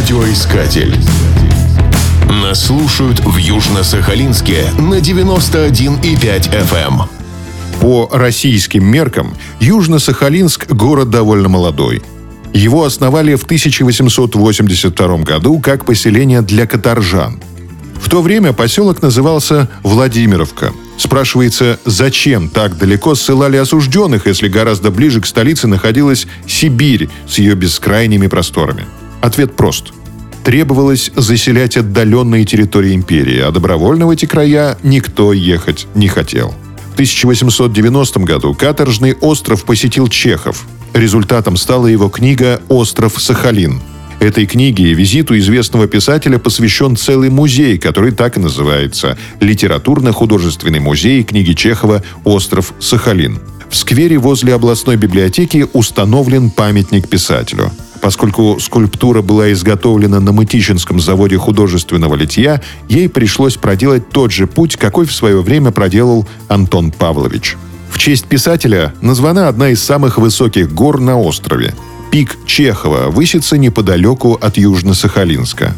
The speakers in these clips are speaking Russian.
Радиоискатель. Нас слушают в Южно-Сахалинске на 91,5 FM. По российским меркам Южно-Сахалинск – город довольно молодой. Его основали в 1882 году как поселение для каторжан. В то время поселок назывался Владимировка. Спрашивается, зачем так далеко ссылали осужденных, если гораздо ближе к столице находилась Сибирь с ее бескрайними просторами? Ответ прост. Требовалось заселять отдаленные территории империи, а добровольно в эти края никто ехать не хотел. В 1890 году каторжный остров посетил Чехов. Результатом стала его книга «Остров Сахалин». Этой книге и визиту известного писателя посвящен целый музей, который так и называется – Литературно-художественный музей книги Чехова «Остров Сахалин». В сквере возле областной библиотеки установлен памятник писателю. Поскольку скульптура была изготовлена на Мытищинском заводе художественного литья, ей пришлось проделать тот же путь, какой в свое время проделал Антон Павлович. В честь писателя названа одна из самых высоких гор на острове. Пик Чехова высится неподалеку от Южно-Сахалинска.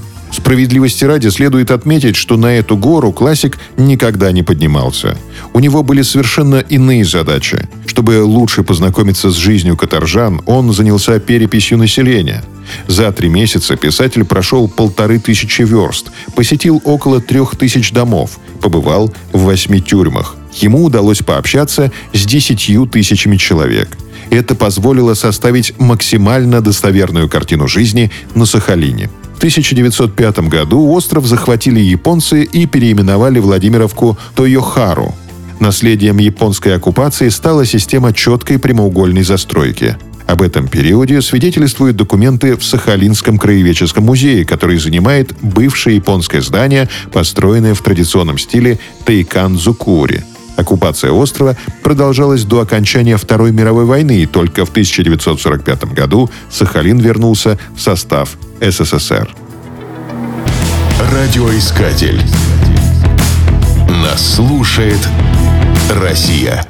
Справедливости ради следует отметить, что на эту гору классик никогда не поднимался. У него были совершенно иные задачи. Чтобы лучше познакомиться с жизнью каторжан, он занялся переписью населения. За три месяца писатель прошел полторы тысячи верст, посетил около трех тысяч домов, побывал в восьми тюрьмах. Ему удалось пообщаться с десятью тысячами человек. Это позволило составить максимально достоверную картину жизни на Сахалине – 1905 году остров захватили японцы и переименовали Владимировку Тойохару. Наследием японской оккупации стала система четкой прямоугольной застройки. Об этом периоде свидетельствуют документы в Сахалинском краеведческом музее, который занимает бывшее японское здание, построенное в традиционном стиле Тайкан-Зукури – Оккупация острова продолжалась до окончания Второй мировой войны, и только в 1945 году Сахалин вернулся в состав СССР. Радиоискатель. Нас слушает Россия.